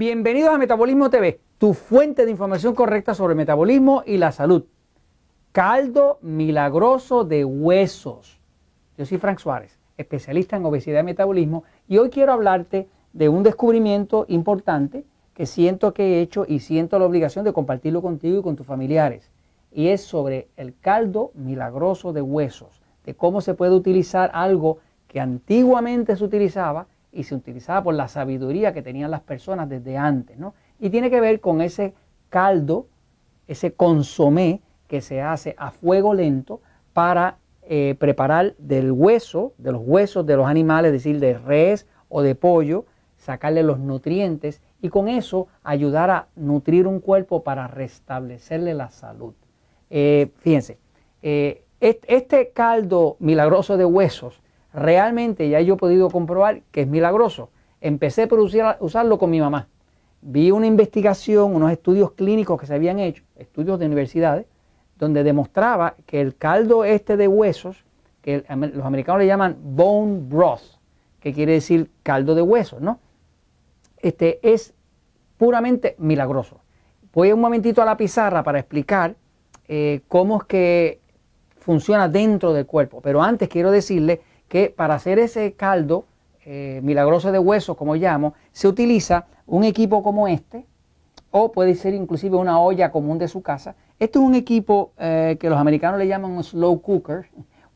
Bienvenidos a Metabolismo TV, tu fuente de información correcta sobre metabolismo y la salud. Caldo milagroso de huesos. Yo soy Frank Suárez, especialista en obesidad y metabolismo, y hoy quiero hablarte de un descubrimiento importante que siento que he hecho y siento la obligación de compartirlo contigo y con tus familiares. Y es sobre el caldo milagroso de huesos, de cómo se puede utilizar algo que antiguamente se utilizaba y se utilizaba por la sabiduría que tenían las personas desde antes, ¿no? Y tiene que ver con ese caldo, ese consomé que se hace a fuego lento para eh, preparar del hueso, de los huesos de los animales, es decir, de res o de pollo, sacarle los nutrientes y con eso ayudar a nutrir un cuerpo para restablecerle la salud. Eh, fíjense, eh, este caldo milagroso de huesos realmente ya yo he podido comprobar que es milagroso. Empecé a usarlo con mi mamá. Vi una investigación, unos estudios clínicos que se habían hecho, estudios de universidades, donde demostraba que el caldo este de huesos, que los americanos le llaman bone broth, que quiere decir caldo de huesos, ¿no? Este es puramente milagroso. Voy un momentito a la pizarra para explicar eh, cómo es que funciona dentro del cuerpo. Pero antes quiero decirle que para hacer ese caldo eh, milagroso de hueso, como llamo, se utiliza un equipo como este, o puede ser inclusive una olla común de su casa. Este es un equipo eh, que los americanos le llaman un slow cooker,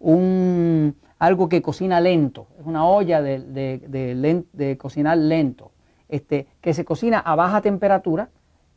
un, algo que cocina lento, es una olla de, cocinar lento, este, que se cocina a baja temperatura,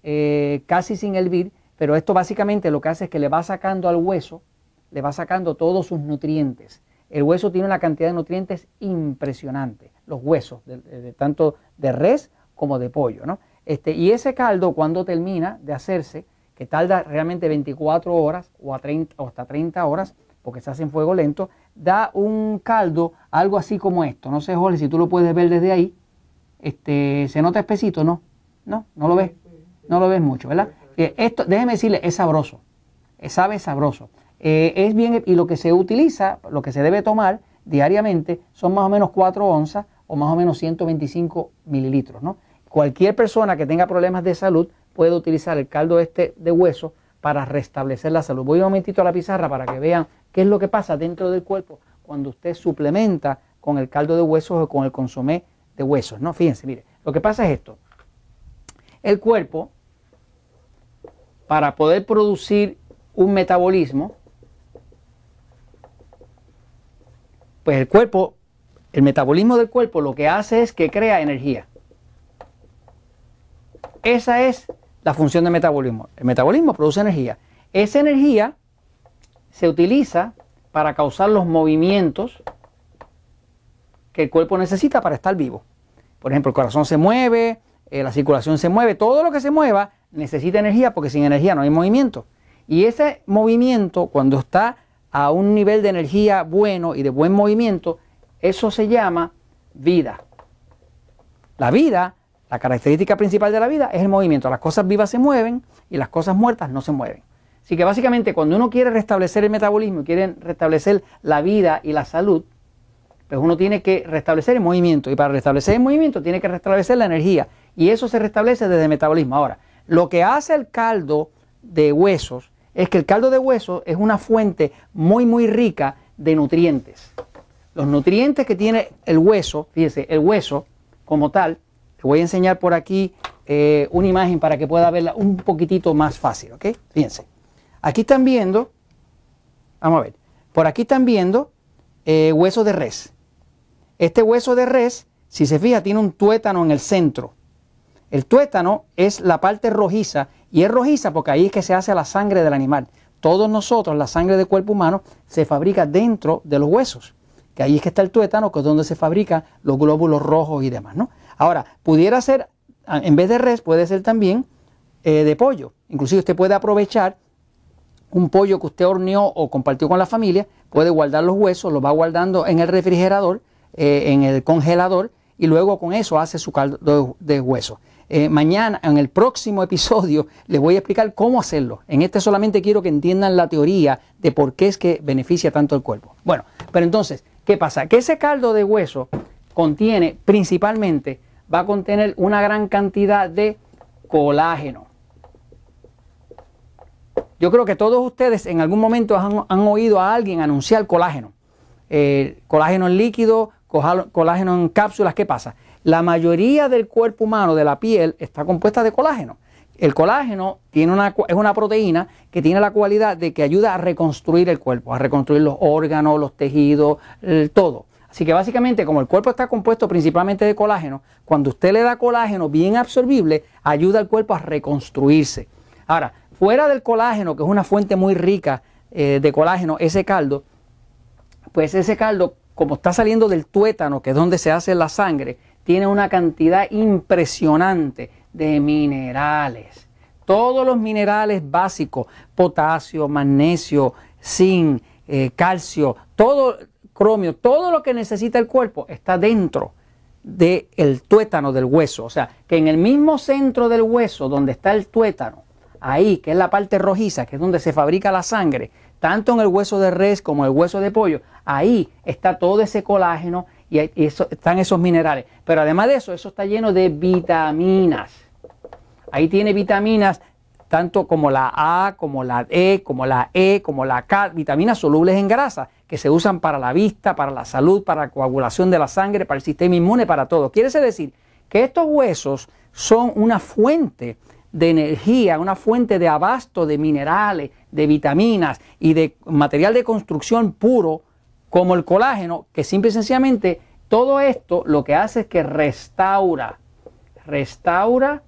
eh, casi sin hervir, pero esto básicamente lo que hace es que le va sacando al hueso, le va sacando todos sus nutrientes. El hueso tiene una cantidad de nutrientes impresionante, los huesos, de, tanto de res como de pollo. ¿no? Este, y ese caldo cuando termina de hacerse, que tarda realmente 24 horas o, a 30, o hasta 30 horas, porque se hace en fuego lento, da un caldo algo así como esto. No sé, Jorge, si tú lo puedes ver desde ahí. Este, ¿Se nota espesito? No, no, no lo ves. No lo ves mucho, ¿verdad? Esto, déjeme decirle, es sabroso. Sabe sabroso. Eh, es bien, y lo que se utiliza, lo que se debe tomar diariamente son más o menos 4 onzas o más o menos 125 mililitros. ¿no? Cualquier persona que tenga problemas de salud puede utilizar el caldo este de hueso para restablecer la salud. Voy un momentito a la pizarra para que vean qué es lo que pasa dentro del cuerpo cuando usted suplementa con el caldo de huesos o con el consomé de huesos. ¿no? Fíjense, mire, lo que pasa es esto. El cuerpo, para poder producir un metabolismo, Pues el cuerpo, el metabolismo del cuerpo lo que hace es que crea energía. Esa es la función del metabolismo. El metabolismo produce energía. Esa energía se utiliza para causar los movimientos que el cuerpo necesita para estar vivo. Por ejemplo, el corazón se mueve, eh, la circulación se mueve, todo lo que se mueva necesita energía porque sin energía no hay movimiento. Y ese movimiento, cuando está a un nivel de energía bueno y de buen movimiento, eso se llama vida. La vida, la característica principal de la vida es el movimiento. Las cosas vivas se mueven y las cosas muertas no se mueven. Así que básicamente cuando uno quiere restablecer el metabolismo, quiere restablecer la vida y la salud, pues uno tiene que restablecer el movimiento. Y para restablecer el movimiento tiene que restablecer la energía. Y eso se restablece desde el metabolismo. Ahora, lo que hace el caldo de huesos es que el caldo de hueso es una fuente muy, muy rica de nutrientes. Los nutrientes que tiene el hueso, fíjese, el hueso como tal, te voy a enseñar por aquí eh, una imagen para que pueda verla un poquitito más fácil, ¿ok? Fíjense. Aquí están viendo, vamos a ver, por aquí están viendo eh, hueso de res. Este hueso de res, si se fija, tiene un tuétano en el centro. El tuétano es la parte rojiza y es rojiza porque ahí es que se hace la sangre del animal. Todos nosotros, la sangre del cuerpo humano, se fabrica dentro de los huesos. Que ahí es que está el tuétano, que es donde se fabrican los glóbulos rojos y demás. ¿no? Ahora, pudiera ser, en vez de res, puede ser también eh, de pollo. Inclusive usted puede aprovechar un pollo que usted horneó o compartió con la familia, puede guardar los huesos, los va guardando en el refrigerador, eh, en el congelador, y luego con eso hace su caldo de hueso. Eh, mañana, en el próximo episodio, les voy a explicar cómo hacerlo. En este solamente quiero que entiendan la teoría de por qué es que beneficia tanto el cuerpo. Bueno, pero entonces, ¿qué pasa? Que ese caldo de hueso contiene principalmente va a contener una gran cantidad de colágeno. Yo creo que todos ustedes en algún momento han, oído a alguien anunciar colágeno. Eh, colágeno en líquido, colágeno en cápsulas. ¿Qué pasa? La mayoría del cuerpo humano, de la piel, está compuesta de colágeno. El colágeno tiene una, es una proteína que tiene la cualidad de que ayuda a reconstruir el cuerpo, a reconstruir los órganos, los tejidos, todo. Así que básicamente, como el cuerpo está compuesto principalmente de colágeno, cuando usted le da colágeno bien absorbible, ayuda al cuerpo a reconstruirse. Ahora, fuera del colágeno, que es una fuente muy rica eh, de colágeno, ese caldo, pues ese caldo, como está saliendo del tuétano, que es donde se hace la sangre, tiene una cantidad impresionante de minerales. Todos los minerales básicos, potasio, magnesio, zinc, eh, calcio, todo, cromio, todo lo que necesita el cuerpo está dentro del tuétano del hueso. O sea, que en el mismo centro del hueso donde está el tuétano, ahí, que es la parte rojiza, que es donde se fabrica la sangre, tanto en el hueso de res como en el hueso de pollo, ahí está todo ese colágeno y, están esos minerales. Pero además de eso, eso está lleno de vitaminas. Ahí tiene vitaminas tanto como la A, como la E, como la E, como la K, vitaminas solubles en grasa, que se usan para la vista, para la salud, para la coagulación de la sangre, para el sistema inmune, para todo. Quiere decir que estos huesos son una fuente de energía, una fuente de abasto de minerales, de vitaminas y de material de construcción puro, como el colágeno, que simple y sencillamente todo esto lo que hace es que restaura, restaura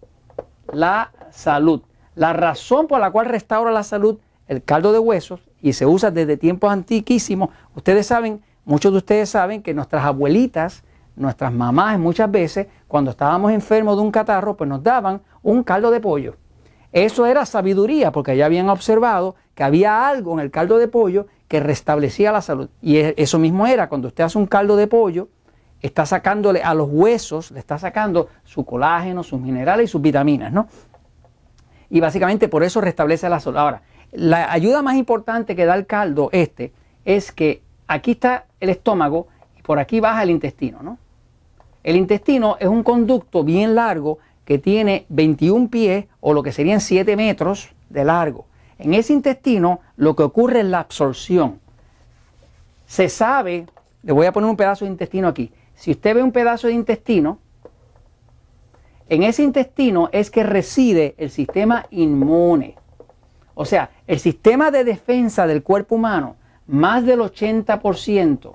la salud. La razón por la cual restaura la salud el caldo de huesos y se usa desde tiempos antiquísimos, ustedes saben, muchos de ustedes saben que nuestras abuelitas, nuestras mamás muchas veces, cuando estábamos enfermos de un catarro, pues nos daban un caldo de pollo. Eso era sabiduría, porque ya habían observado que había algo en el caldo de pollo que restablecía la salud. Y e, eso mismo era, cuando usted hace un caldo de pollo, está sacándole a los huesos, le está sacando su colágeno, sus minerales y sus vitaminas, ¿no? Y básicamente por eso restablece la salud. Ahora, la ayuda más importante que da el caldo este es que aquí está el estómago y por aquí baja el intestino, ¿no? El intestino es un conducto bien largo que tiene 21 pies o lo que serían 7 metros de largo. En ese intestino lo que ocurre es la absorción. Se sabe, le voy a poner un pedazo de intestino aquí. Si usted ve un pedazo de intestino, en ese intestino es que reside el sistema inmune. O sea, el sistema de defensa del cuerpo humano, más del 80%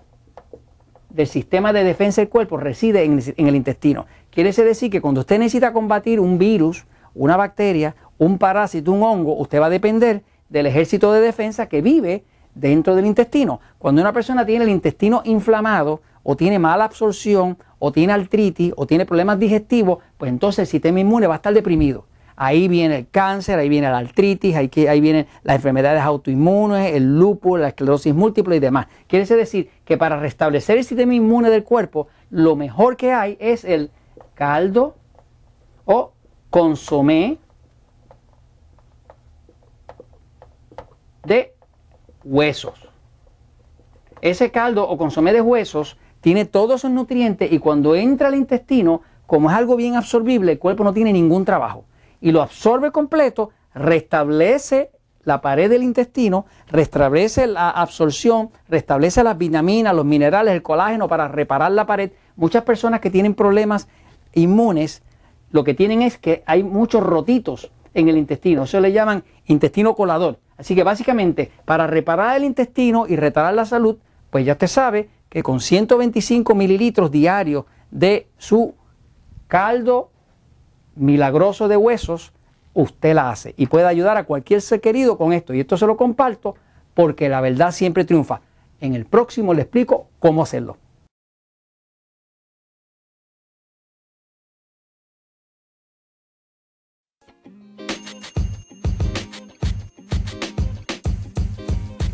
del sistema de defensa del cuerpo reside en, el intestino. Quiere decir que cuando usted necesita combatir un virus, una bacteria, un parásito, un hongo, usted va a depender del ejército de defensa que vive dentro del intestino. Cuando una persona tiene el intestino inflamado o tiene mala absorción o tiene artritis o tiene problemas digestivos, pues entonces el sistema inmune va a estar deprimido. Ahí viene el cáncer, ahí viene la artritis, ahí, ahí vienen las enfermedades autoinmunes, el lupus, la esclerosis múltiple y demás. Quiere decir que para restablecer el sistema inmune del cuerpo, lo mejor que hay es el caldo o consomé de huesos. Ese caldo o consomé de huesos tiene todos esos nutrientes y cuando entra al intestino, como es algo bien absorbible, el cuerpo no tiene ningún trabajo y lo absorbe completo, restablece la pared del intestino, restablece la absorción, restablece las vitaminas, los minerales, el colágeno para reparar la pared. Muchas personas que tienen problemas inmunes, lo que tienen es que hay muchos rotitos en el intestino. Eso le llaman intestino colador. Así que básicamente, para reparar el intestino y restaurar la salud, pues ya usted sabe que con 125 mililitros diarios de su caldo milagroso de huesos, usted la hace y puede ayudar a cualquier ser querido con esto. Y esto se lo comparto porque la verdad siempre triunfa. En el próximo le explico cómo hacerlo.